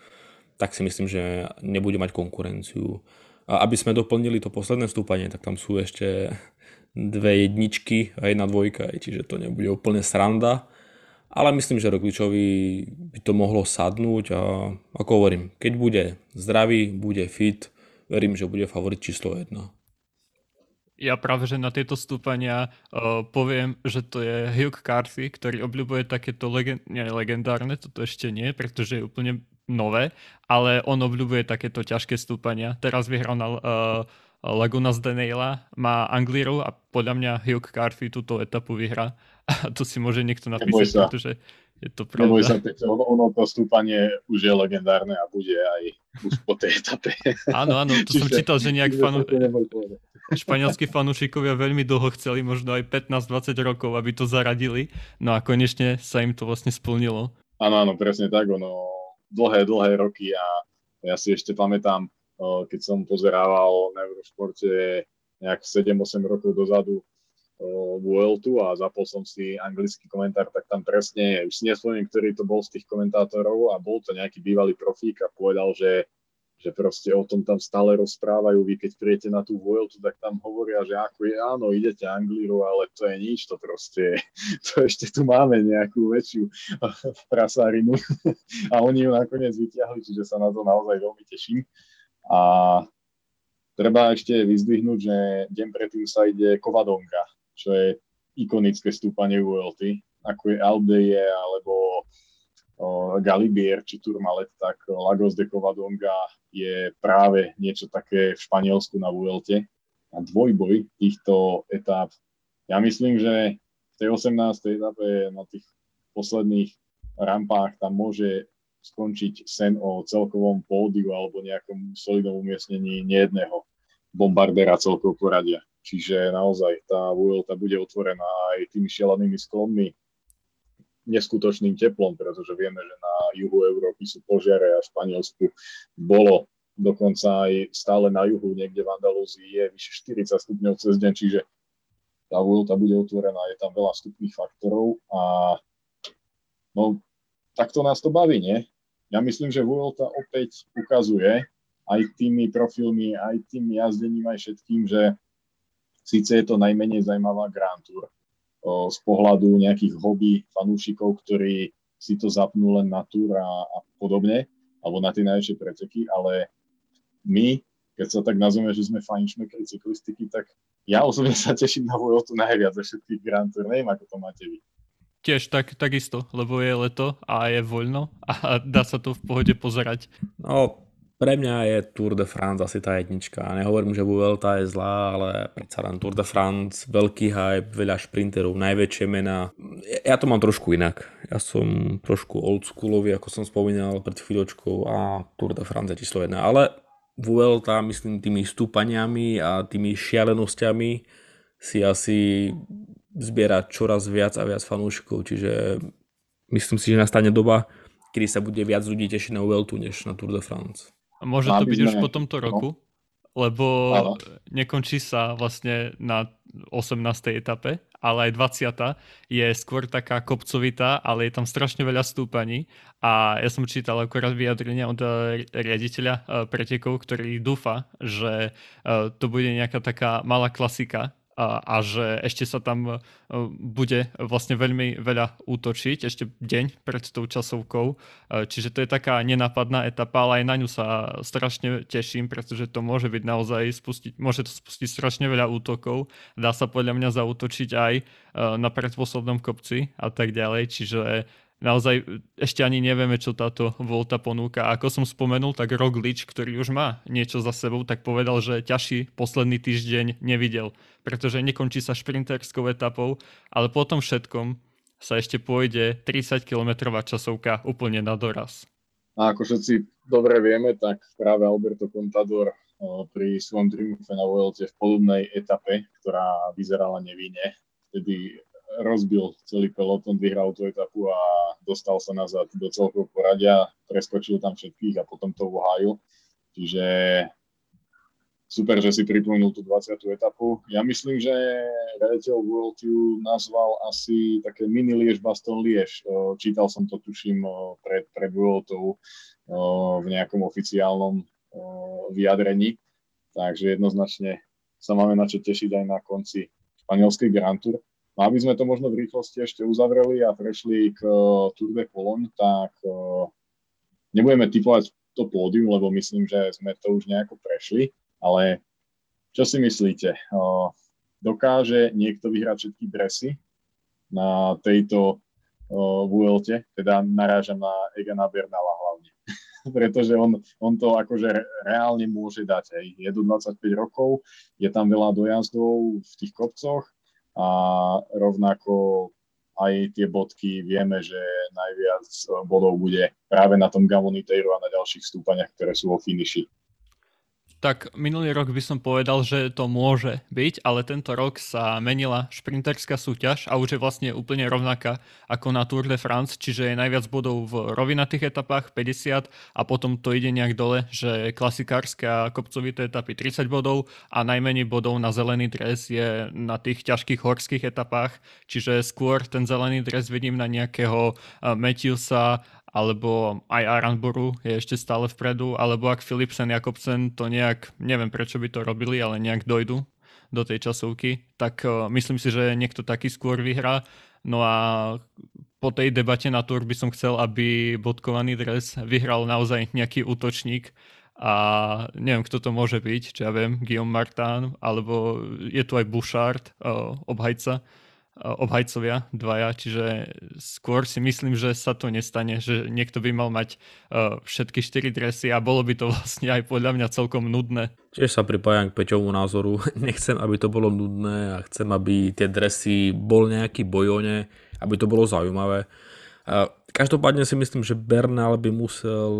tak si myslím, že nebude mať konkurenciu. A aby sme doplnili to posledné stúpanie, tak tam sú ešte *laughs* dve jedničky a jedna dvojka, čiže to nebude úplne sranda. Ale myslím, že Rogličovi by to mohlo sadnúť a ako hovorím, keď bude zdravý, bude fit, verím, že bude favorit číslo 1 ja práve, že na tieto stúpania uh, poviem, že to je Hugh Carthy, ktorý obľúbuje takéto legend- nie, legendárne, toto ešte nie, pretože je úplne nové, ale on obľúbuje takéto ťažké stúpania. Teraz vyhral na uh, Laguna z Deneila, má Anglíru a podľa mňa Hugh Carthy túto etapu vyhrá. A to si môže niekto napísať, pretože je to pravda. Neboj sa, ono, ono to stúpanie už je legendárne a bude aj už po tej etape. Áno, áno, to Čiže, som čítal, že nejak fanu... španielskí fanúšikovia veľmi dlho chceli, možno aj 15-20 rokov, aby to zaradili. No a konečne sa im to vlastne splnilo. Áno, áno, presne tak. Ono dlhé, dlhé roky a ja si ešte pamätám, keď som pozerával na Eurošporte nejak 7-8 rokov dozadu Vueltu a zapol som si anglický komentár, tak tam presne, už si nespomínam, ktorý to bol z tých komentátorov a bol to nejaký bývalý profík a povedal, že že proste o tom tam stále rozprávajú. Vy keď prijete na tú Vueltu, tak tam hovoria, že ako je, áno, idete Anglíru, ale to je nič, to proste, *laughs* to ešte tu máme nejakú väčšiu *laughs* prasárinu *laughs* a oni ju nakoniec vyťahli, čiže sa na to naozaj veľmi teším. A treba ešte vyzdvihnúť, že deň predtým sa ide Kovadonga, čo je ikonické stúpanie Vuelty, ako je Aldeje alebo Galibier či Tourmalet, tak Lagos de Covadonga je práve niečo také v Španielsku na Vuelte. A dvojboj týchto etáp, ja myslím, že v tej 18. etape na tých posledných rampách tam môže skončiť sen o celkovom pódiu alebo nejakom solidnom umiestnení nejedného bombardera celkov poradia. Čiže naozaj tá Vuelta bude otvorená aj tými šialenými sklonmi, neskutočným teplom, pretože vieme, že na juhu Európy sú požiare a v Španielsku bolo dokonca aj stále na juhu, niekde v Andalúzii je vyše 40 stupňov cez deň, čiže tá Vuelta bude otvorená, je tam veľa vstupných faktorov a no, takto nás to baví, nie? Ja myslím, že Vuelta opäť ukazuje aj tými profilmi, aj tým jazdením, aj všetkým, že síce je to najmenej zaujímavá Grand Tour, z pohľadu nejakých hobby fanúšikov, ktorí si to zapnú len na túr a, a podobne, alebo na tie najväčšie preteky, ale my keď sa tak nazveme, že sme fajnšmekri cyklistiky, tak ja osobne sa teším na Vueltu najviac ze všetkých Grand Tour. Neviem, ako to máte vy. Tiež tak, takisto, lebo je leto a je voľno a dá sa to v pohode pozerať. No, pre mňa je Tour de France asi tá jednička. Nehovorím, že Vuelta je zlá, ale predsa len Tour de France, veľký hype, veľa šprinterov, najväčšie mená. Ja to mám trošku inak. Ja som trošku oldschoolový, ako som spomínal pred chvíľočkou a Tour de France je číslo jedna. Ale Vuelta, myslím, tými stúpaniami a tými šialenosťami si asi zbiera čoraz viac a viac fanúšikov, čiže myslím si, že nastane doba, kedy sa bude viac ľudí tešiť na Vueltu než na Tour de France. A môže to byť sme... už po tomto roku? No. Lebo Áno. nekončí sa vlastne na 18. etape, ale aj 20. je skôr taká kopcovitá, ale je tam strašne veľa stúpaní a ja som čítal akorát vyjadrenia od eh, riaditeľa eh, pretekov, ktorý dúfa, že eh, to bude nejaká taká malá klasika, a, a že ešte sa tam e, bude vlastne veľmi veľa útočiť, ešte deň pred tou časovkou. E, čiže to je taká nenápadná etapa, ale aj na ňu sa strašne teším, pretože to môže byť naozaj spustiť, môže to spustiť strašne veľa útokov. Dá sa podľa mňa zautočiť aj e, na predposlednom kopci a tak ďalej, čiže naozaj ešte ani nevieme, čo táto Volta ponúka. Ako som spomenul, tak Roglič, ktorý už má niečo za sebou, tak povedal, že ťažší posledný týždeň nevidel, pretože nekončí sa šprinterskou etapou, ale po tom všetkom sa ešte pôjde 30 km časovka úplne na doraz. A ako všetci dobre vieme, tak práve Alberto Contador pri svojom triumfe na Vuelte v podobnej etape, ktorá vyzerala nevinne, vtedy rozbil celý peloton, vyhral tú etapu a dostal sa nazad do celkového poradia, preskočil tam všetkých a potom to uhájil. Čiže super, že si pripomenul tú 20. etapu. Ja myslím, že rediteľ World ju nazval asi také mini Liež Baston Liež. Čítal som to, tuším, pred, pred Vueltou v nejakom oficiálnom vyjadrení. Takže jednoznačne sa máme na čo tešiť aj na konci španielskej Grand Tour. No aby sme to možno v rýchlosti ešte uzavreli a prešli k uh, Tour de Pologne, tak uh, nebudeme typovať to pódium, lebo myslím, že sme to už nejako prešli, ale čo si myslíte? Uh, dokáže niekto vyhrať všetky dresy na tejto Vuelte? Teda narážam na Egana Bernala hlavne. *laughs* Pretože on, on to akože reálne môže dať. Hej. Je do 25 rokov, je tam veľa dojazdov v tých kopcoch, a rovnako aj tie bodky vieme, že najviac bodov bude práve na tom Gavoniteiru a na ďalších stúpaniach, ktoré sú vo finiši tak minulý rok by som povedal, že to môže byť, ale tento rok sa menila šprinterská súťaž a už je vlastne úplne rovnaká ako na Tour de France, čiže je najviac bodov v rovinatých etapách 50 a potom to ide nejak dole, že klasikárske a kopcovité etapy 30 bodov a najmenej bodov na zelený dres je na tých ťažkých horských etapách, čiže skôr ten zelený dres vidím na nejakého Matthewsa alebo aj Aranboru je ešte stále vpredu, alebo ak Philipsen, Jakobsen to nejak, neviem prečo by to robili, ale nejak dojdu do tej časovky, tak uh, myslím si, že niekto taký skôr vyhrá. No a po tej debate na Tour by som chcel, aby bodkovaný dres vyhral naozaj nejaký útočník a neviem, kto to môže byť, či ja viem, Guillaume Martin, alebo je tu aj Bouchard, uh, obhajca, obhajcovia dvaja, čiže skôr si myslím, že sa to nestane, že niekto by mal mať uh, všetky štyri dresy a bolo by to *laughs* vlastne aj podľa mňa celkom nudné. Tiež sa pripájam k Peťovmu názoru. *laughs* Nechcem, aby to bolo nudné a chcem, aby tie dresy bol nejaký bojone, aby to bolo zaujímavé. Každopádne si myslím, že Bernal by musel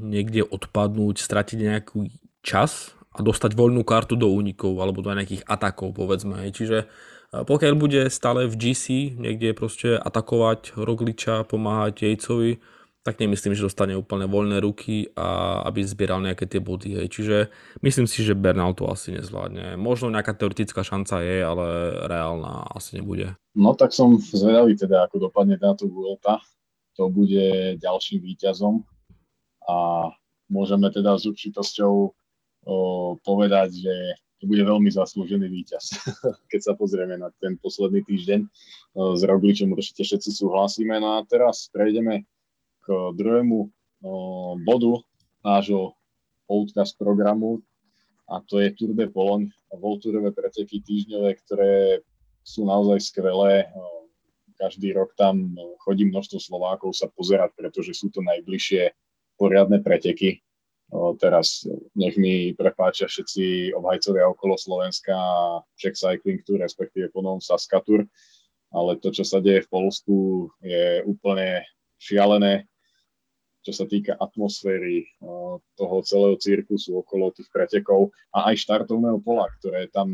niekde odpadnúť, stratiť nejaký čas a dostať voľnú kartu do únikov alebo do nejakých atakov, povedzme. Čiže pokiaľ bude stále v GC niekde proste atakovať Rogliča, pomáhať Jejcovi, tak nemyslím, že dostane úplne voľné ruky a aby zbieral nejaké tie body. Hej. Čiže myslím si, že Bernal to asi nezvládne. Možno nejaká teoretická šanca je, ale reálna asi nebude. No tak som zvedavý teda, ako dopadne táto Vuelta. To bude ďalším víťazom a môžeme teda s určitosťou o, povedať, že to bude veľmi zaslúžený víťaz, *laughs* keď sa pozrieme na ten posledný týždeň. S Rogličom určite všetci súhlasíme. No a teraz prejdeme k druhému bodu nášho podcast programu. a to je Tour de Pologne, Volturové preteky týždňové, ktoré sú naozaj skvelé. Každý rok tam chodí množstvo Slovákov sa pozerať, pretože sú to najbližšie poriadne preteky. Teraz nech mi prepáčia všetci obhajcovia okolo Slovenska, Czech Cycling Tour, respektíve ponom Saska Tour, ale to, čo sa deje v Polsku, je úplne šialené čo sa týka atmosféry toho celého cirkusu okolo tých pretekov a aj štartovného pola, ktoré tam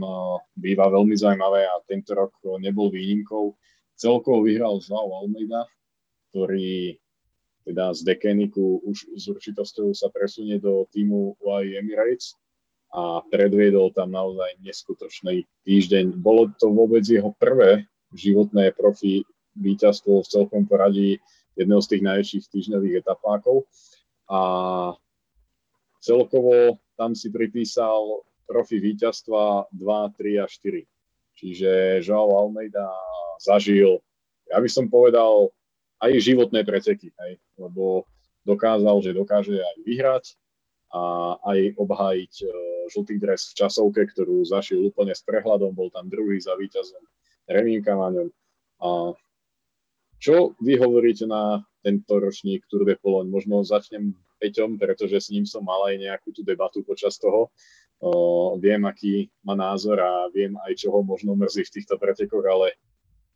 býva veľmi zaujímavé a tento rok nebol výnimkou. Celkovo vyhral Joao Almeida, ktorý teda z Dekeniku už s určitosťou sa presunie do týmu UAE Emirates a predviedol tam naozaj neskutočný týždeň. Bolo to vôbec jeho prvé životné profi víťazstvo v celkom poradí jedného z tých najväčších týždňových etapákov. A celkovo tam si pripísal profi víťazstva 2, 3 a 4. Čiže Joao Almeida zažil, ja by som povedal, aj životné preteky, hej, lebo dokázal, že dokáže aj vyhrať a aj obhájiť uh, žltý dres v časovke, ktorú zašil úplne s prehľadom, bol tam druhý za víťazom Remín. A čo vy hovoríte na tento ročník Tour de Pologne? Možno začnem Peťom, pretože s ním som mal aj nejakú tú debatu počas toho. O, viem, aký má názor a viem aj, čo ho možno mrzí v týchto pretekoch, ale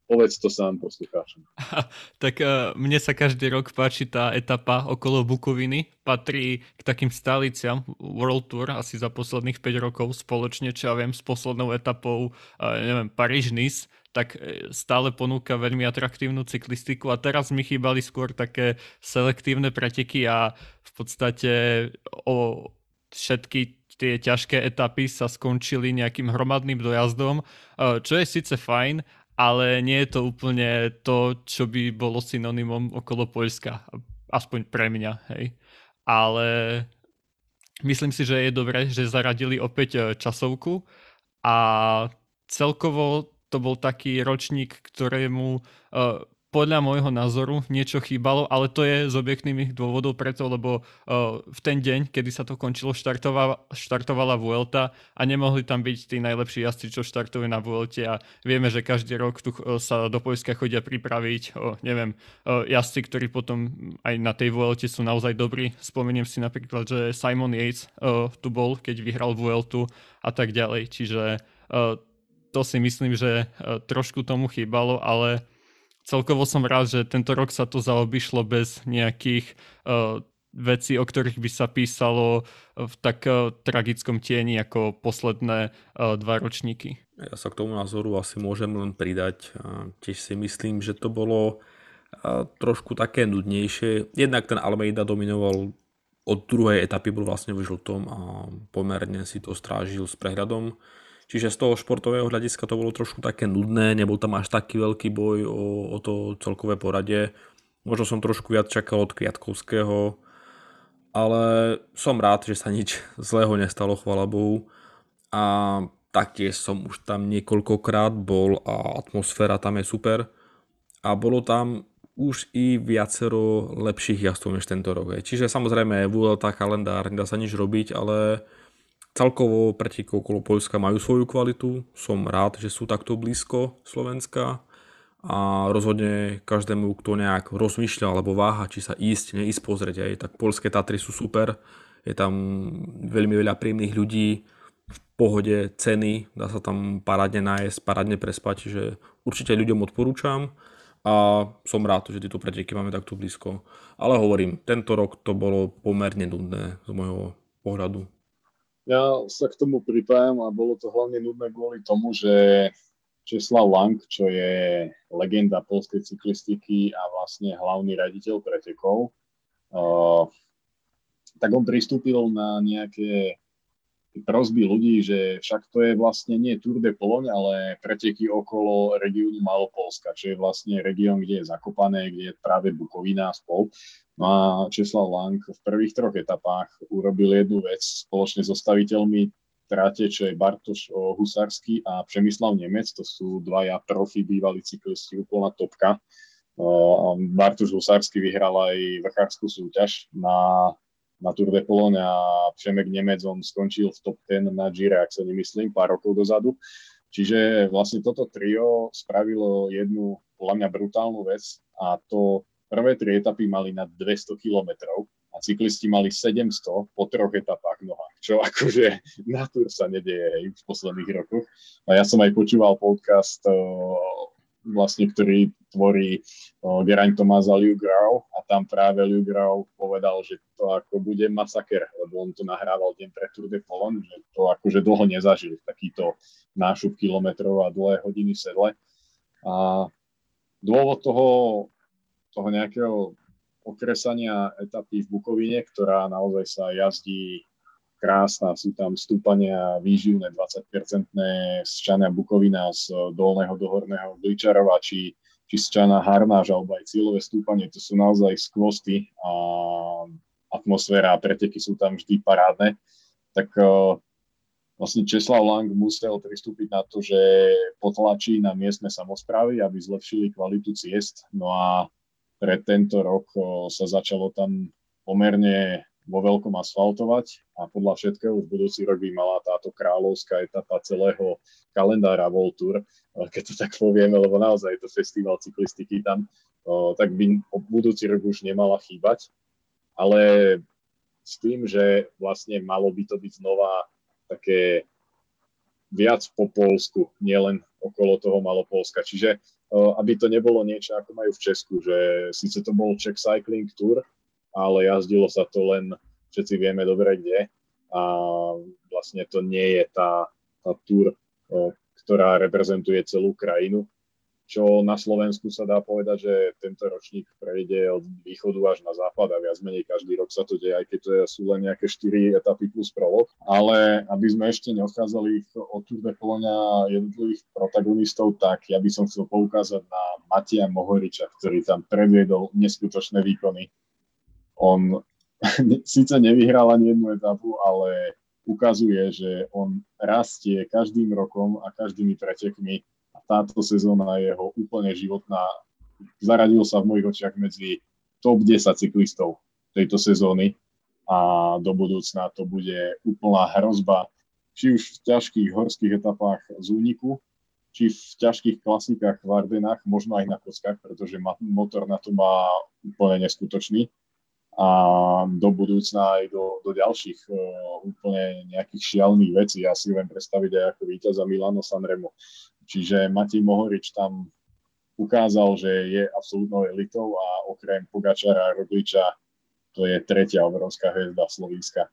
povedz to sám poslucháčom. *laughs* tak uh, mne sa každý rok páči tá etapa okolo Bukoviny. Patrí k takým stáliciam World Tour asi za posledných 5 rokov spoločne, čo ja viem, s poslednou etapou, uh, neviem, Paríž-Nice tak e, stále ponúka veľmi atraktívnu cyklistiku a teraz mi chýbali skôr také selektívne preteky a v podstate o všetky tie ťažké etapy sa skončili nejakým hromadným dojazdom, čo je síce fajn, ale nie je to úplne to, čo by bolo synonymom okolo Poľska. Aspoň pre mňa, hej. Ale myslím si, že je dobré, že zaradili opäť e, časovku a celkovo to bol taký ročník, ktorému uh, podľa môjho názoru niečo chýbalo, ale to je z objektívnych dôvodov preto, lebo uh, v ten deň, kedy sa to končilo, štartovala, štartovala Vuelta a nemohli tam byť tí najlepší jazdci, čo štartujú na Vuelte a vieme, že každý rok tu uh, sa do Poľska chodia pripraviť, uh, neviem, uh, jazdci, ktorí potom aj na tej Vuelte sú naozaj dobrí. Spomeniem si napríklad, že Simon Yates uh, tu bol, keď vyhral Vueltu a tak ďalej, čiže uh, to si myslím, že e, trošku tomu chýbalo, ale celkovo som rád, že tento rok sa to zaobišlo bez nejakých uh, vecí, o ktorých by sa písalo v tak uh, tragickom tieni ako posledné uh, dva ročníky. Ja sa k tomu názoru asi môžem len pridať. Tiež si myslím, že to bolo trošku také nudnejšie. Jednak ten Almeida dominoval od druhej etapy, bol vlastne v žltom a pomerne si to strážil s prehľadom. Čiže z toho športového hľadiska to bolo trošku také nudné, nebol tam až taký veľký boj o, o to celkové poradie. Možno som trošku viac čakal od Kviatkovského, ale som rád, že sa nič *laughs* zlého nestalo, chvala Bohu. A taktiež som už tam niekoľkokrát bol a atmosféra tam je super. A bolo tam už i viacero lepších jazdov než tento rok. Čiže samozrejme Vuelta, kalendár, nedá sa nič robiť, ale Celkovo pretekov okolo Polska majú svoju kvalitu, som rád, že sú takto blízko Slovenska. A rozhodne každému, kto nejak rozmýšľa alebo váha, či sa ísť, neísť pozrieť aj, tak polské Tatry sú super, je tam veľmi veľa príjemných ľudí, v pohode ceny, dá sa tam parádne nájsť, parádne prespať, čiže určite ľuďom odporúčam. A som rád, že tieto preteky máme takto blízko. Ale hovorím, tento rok to bolo pomerne nudné z môjho pohľadu. Ja sa k tomu pripájam a bolo to hlavne nudné kvôli tomu, že Česlav Lang, čo je legenda polskej cyklistiky a vlastne hlavný raditeľ pretekov, uh, tak on pristúpil na nejaké prosby ľudí, že však to je vlastne nie Tour de Pologne, ale preteky okolo regiónu Malopolska, čo je vlastne región, kde je Zakopané, kde je práve Bukovina a spol. No a Česlav Lang v prvých troch etapách urobil jednu vec spoločne so staviteľmi tráte, čo je Bartoš Husarský a Přemyslav Nemec, to sú dvaja profi bývalí cyklisti, úplná topka. Bartoš Husarský vyhral aj vrchárskú súťaž na na Tour de Pologne a Přemek Nemec, on skončil v top 10 na Gire, ak sa nemyslím, pár rokov dozadu. Čiže vlastne toto trio spravilo jednu, podľa mňa, brutálnu vec a to prvé tri etapy mali na 200 kilometrov a cyklisti mali 700 po troch etapách nohách, čo akože na Tour sa nedieje hej, v posledných rokoch. A ja som aj počúval podcast vlastne, ktorý tvorí Geraň Tomás a Liu Grau a tam práve Liu Grau povedal, že to ako bude masaker, lebo on to nahrával deň pre Tour de Pologne, že to akože dlho nezažil, takýto nášup kilometrov a dlhé hodiny sedle. A dôvod toho, toho nejakého okresania etapy v Bukovine, ktorá naozaj sa jazdí krásna, sú tam stúpania výživné 20-percentné z Čania Bukovina z dolného do horného Gličarova, či, či z Čana Harnáž, alebo aj cieľové stúpanie, to sú naozaj skvosty a atmosféra a preteky sú tam vždy parádne. Tak uh, vlastne Česlav Lang musel pristúpiť na to, že potlačí na miestne samozprávy, aby zlepšili kvalitu ciest. No a pre tento rok uh, sa začalo tam pomerne vo veľkom asfaltovať a podľa všetkého v budúci rok by mala táto kráľovská etapa celého kalendára World Tour, keď to tak povieme, lebo naozaj je to festival cyklistiky tam, tak by budúci rok už nemala chýbať. Ale s tým, že vlastne malo by to byť znova také viac po Polsku, nielen okolo toho Malopolska. Čiže aby to nebolo niečo, ako majú v Česku, že síce to bol Czech Cycling Tour, ale jazdilo sa to len, všetci vieme dobre kde. A vlastne to nie je tá, tá túr, ktorá reprezentuje celú krajinu, čo na Slovensku sa dá povedať, že tento ročník prejde od východu až na západ a viac menej každý rok sa to deje, aj keď to sú len nejaké 4 etapy plus prolog. Ale aby sme ešte neochádzali o Tour de Polonia jednotlivých protagonistov, tak ja by som chcel poukázať na Matia Mohoriča, ktorý tam predviedol neskutočné výkony on *laughs* síce nevyhral ani jednu etapu, ale ukazuje, že on rastie každým rokom a každými pretekmi táto sezóna je jeho úplne životná. Zaradil sa v mojich očiach medzi top 10 cyklistov tejto sezóny a do budúcna to bude úplná hrozba, či už v ťažkých horských etapách z úniku, či v ťažkých klasikách v Ardenách, možno aj na kockách, pretože motor na to má úplne neskutočný a do budúcna aj do, do ďalších uh, úplne nejakých šialných vecí. Ja si viem predstaviť aj ako víťaza Milano Sanremo. Čiže Matej Mohorič tam ukázal, že je absolútnou elitou a okrem Pogačara a Rogliča to je tretia obrovská hviezda Slovenska.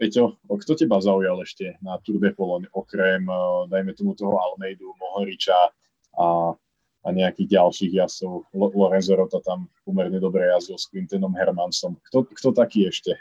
Peťo, kto teba zaujal ešte na Tour de Pologne, okrem, uh, dajme tomu toho Almeidu, Mohoriča a a nejakých ďalších jazdcov. Lorenzo Rota tam pomerne dobre jazdil s Quintenom Hermansom. Kto, kto taký ešte?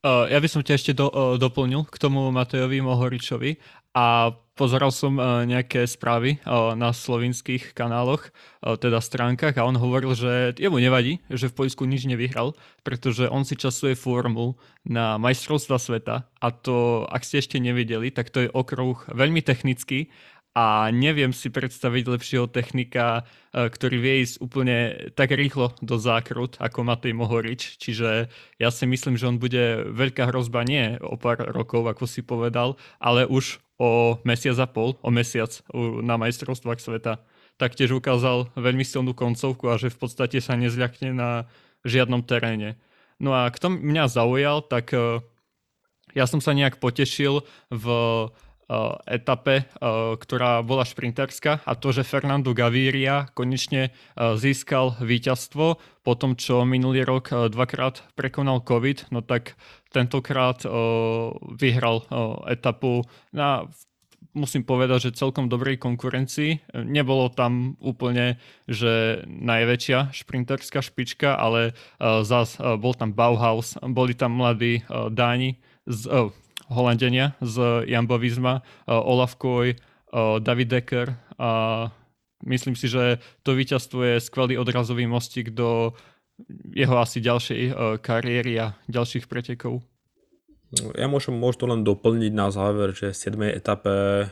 Uh, ja by som ťa ešte do, uh, doplnil k tomu Matejovi Mohoričovi a pozeral som uh, nejaké správy na slovinských kanáloch, teda stránkach a on hovoril, že jemu nevadí, že v Poľsku nič nevyhral, pretože on si časuje formu na majstrovstva sveta a to, ak ste ešte nevideli, tak to je okruh veľmi technický a neviem si predstaviť lepšieho technika, e, ktorý vie ísť úplne tak rýchlo do zákrut ako Matej Mohorič. Čiže ja si myslím, že on bude veľká hrozba nie o pár rokov, ako si povedal, ale už o mesiac a pol, o mesiac na majstrovstvách sveta. Taktiež ukázal veľmi silnú koncovku a že v podstate sa nezľakne na žiadnom teréne. No a kto mňa zaujal, tak e, ja som sa nejak potešil v etape, eh, ktorá bola šprinterská a to, že Fernando Gaviria konečne eh, získal víťazstvo po tom, čo minulý rok dvakrát prekonal COVID, no tak tentokrát vyhral etapu na musím povedať, že celkom dobrej konkurencii. Nebolo tam úplne, že najväčšia šprinterská špička, ale zás bol tam Bauhaus, boli tam mladí Dáni, z, Holandenia z Jambovizma, eh, Olaf Koy, eh, David Decker a myslím si, že to víťazstvo je skvelý odrazový mostík do jeho asi ďalšej eh, kariéry a ďalších pretekov. Ja môžem možno len doplniť na záver, že v 7. etape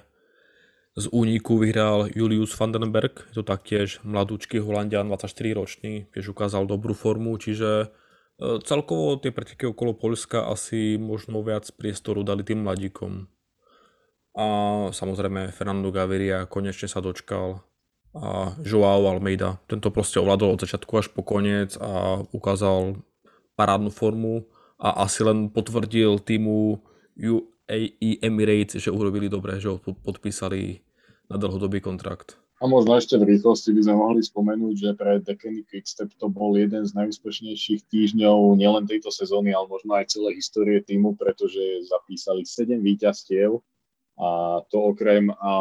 z úniku vyhral Julius Vandenberg, je to taktiež mladúčky Holandian, 24 ročný, tiež ukázal dobrú formu, čiže Celkovo tie preteky okolo Polska asi možno viac priestoru dali tým mladíkom. A samozrejme Fernando Gaviria konečne sa dočkal a Joao Almeida. Tento proste ovládol od začiatku až po koniec a ukázal parádnu formu a asi len potvrdil týmu UAE Emirates, že urobili dobre, že ho podpísali na dlhodobý kontrakt. A možno ešte v rýchlosti by sme mohli spomenúť, že pre Dekeny Quickstep to bol jeden z najúspešnejších týždňov nielen tejto sezóny, ale možno aj celej histórie týmu, pretože zapísali 7 víťazstiev a to okrem a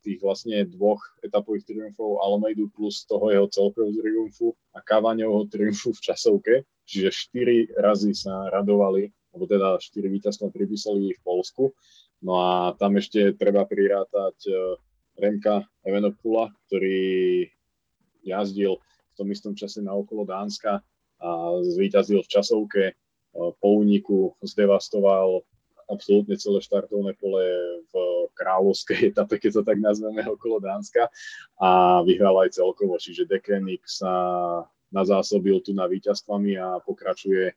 tých vlastne dvoch etapových triumfov Almeidu plus toho jeho celkového triumfu a Cavaňovho triumfu v časovke, čiže 4 razy sa radovali, alebo teda 4 víťazstva pripísali v Polsku. No a tam ešte treba prirátať Remka Evenopula, ktorý jazdil v tom istom čase na okolo Dánska a zvíťazil v časovke, po úniku zdevastoval absolútne celé štartovné pole v kráľovskej *laughs* etape, keď to tak nazveme, okolo Dánska a vyhral aj celkovo, čiže Dekenik sa nazásobil tu na víťazstvami a pokračuje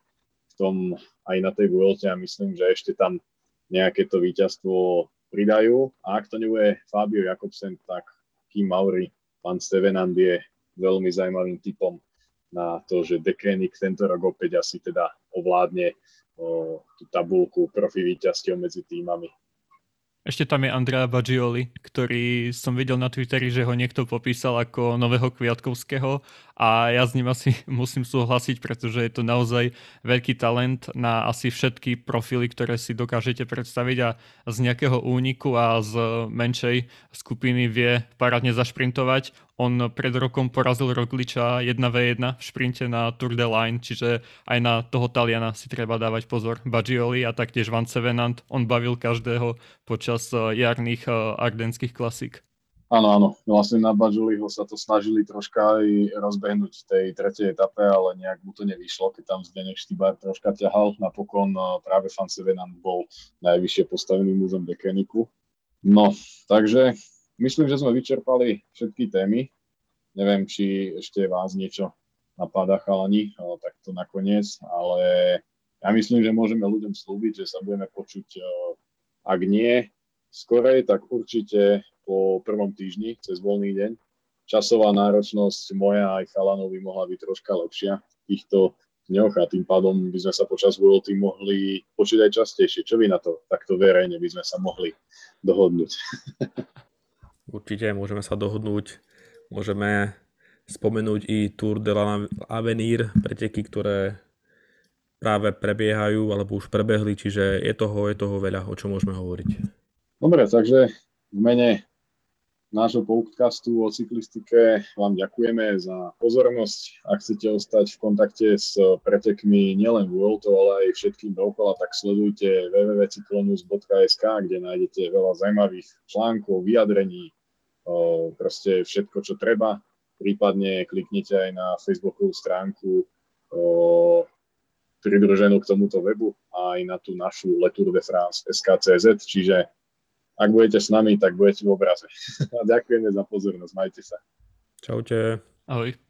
v tom aj na tej Vuelte a myslím, že ešte tam nejaké to víťazstvo pridajú. A ak to nebude Fabio Jakobsen, tak Kim Mauri, pán Stevenand je veľmi zaujímavým typom na to, že Dekenik tento rok opäť asi teda ovládne o, tú tabulku profi medzi týmami. Ešte tam je Andrea Bagioli, ktorý som videl na Twitteri, že ho niekto popísal ako nového Kviatkovského a ja s ním asi *laughs* musím súhlasiť, pretože je to naozaj veľký talent na asi všetky profily, ktoré si dokážete predstaviť a z nejakého úniku a z menšej skupiny vie parádne zašprintovať. On pred rokom porazil Rogliča 1v1 v šprinte na Tour de Line, čiže aj na toho Taliana si treba dávať pozor. Bagioli a taktiež Van Sevenant, on bavil každého počas eh, jarných eh, ardenských klasík. Áno, áno. Vlastne na Bagioliho sa to snažili troška aj rozbehnúť v tej tretej etape, ale nejak mu to nevyšlo, keď tam Zdenek Štýbar troška ťahal. Napokon eh, práve Van Sevenant bol najvyššie postavený mužom Dekeniku. No, takže Myslím, že sme vyčerpali všetky témy. Neviem, či ešte vás niečo napadá chalani, takto nakoniec, ale ja myslím, že môžeme ľuďom slúbiť, že sa budeme počuť, e, ak nie skorej, tak určite po prvom týždni cez voľný deň. Časová náročnosť moja aj chalanov by mohla byť troška lepšia v týchto dňoch a tým pádom by sme sa počas Worldy mohli počuť aj častejšie. Čo vy na to? Takto verejne by sme sa mohli dohodnúť. *laughs* Určite môžeme sa dohodnúť, môžeme spomenúť i Tour de l'Avenir, preteky, ktoré práve prebiehajú alebo už prebehli, čiže je toho, je toho veľa, o čom môžeme hovoriť. Dobre, takže v mene nášho podcastu o cyklistike vám ďakujeme za pozornosť. Ak chcete ostať v kontakte s pretekmi nielen Vuelto, ale aj všetkým dookola, tak sledujte www.cyclonews.sk, kde nájdete veľa zaujímavých článkov, vyjadrení, proste všetko, čo treba. Prípadne kliknite aj na facebookovú stránku pridruženú k tomuto webu a aj na tú našu Letour de France SKCZ, čiže ak budete s nami, tak budete v obraze. *laughs* A ďakujeme za pozornosť, majte sa. Čaute. Ahoj.